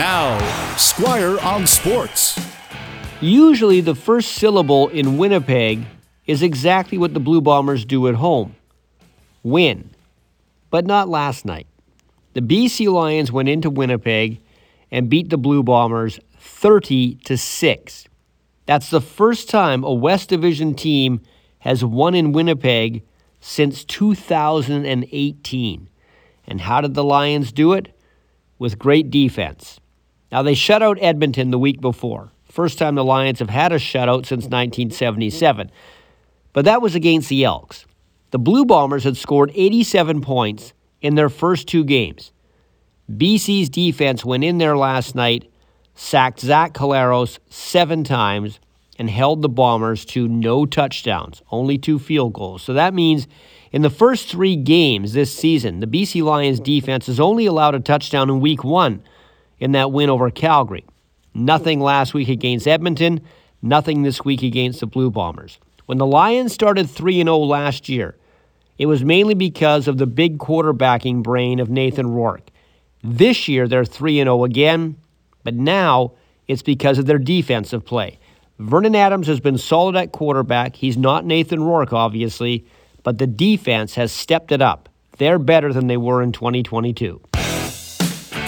Now, Squire on Sports. Usually, the first syllable in Winnipeg is exactly what the Blue Bombers do at home win. But not last night. The BC Lions went into Winnipeg and beat the Blue Bombers 30 to 6. That's the first time a West Division team has won in Winnipeg since 2018. And how did the Lions do it? With great defense. Now, they shut out Edmonton the week before. First time the Lions have had a shutout since 1977. But that was against the Elks. The Blue Bombers had scored 87 points in their first two games. BC's defense went in there last night, sacked Zach Collaros seven times, and held the Bombers to no touchdowns, only two field goals. So that means in the first three games this season, the BC Lions defense has only allowed a touchdown in week one in that win over Calgary. Nothing last week against Edmonton, nothing this week against the Blue Bombers. When the Lions started 3 0 last year, it was mainly because of the big quarterbacking brain of Nathan Rourke. This year, they're 3 0 again, but now it's because of their defensive play. Vernon Adams has been solid at quarterback. He's not Nathan Rourke, obviously, but the defense has stepped it up. They're better than they were in 2022.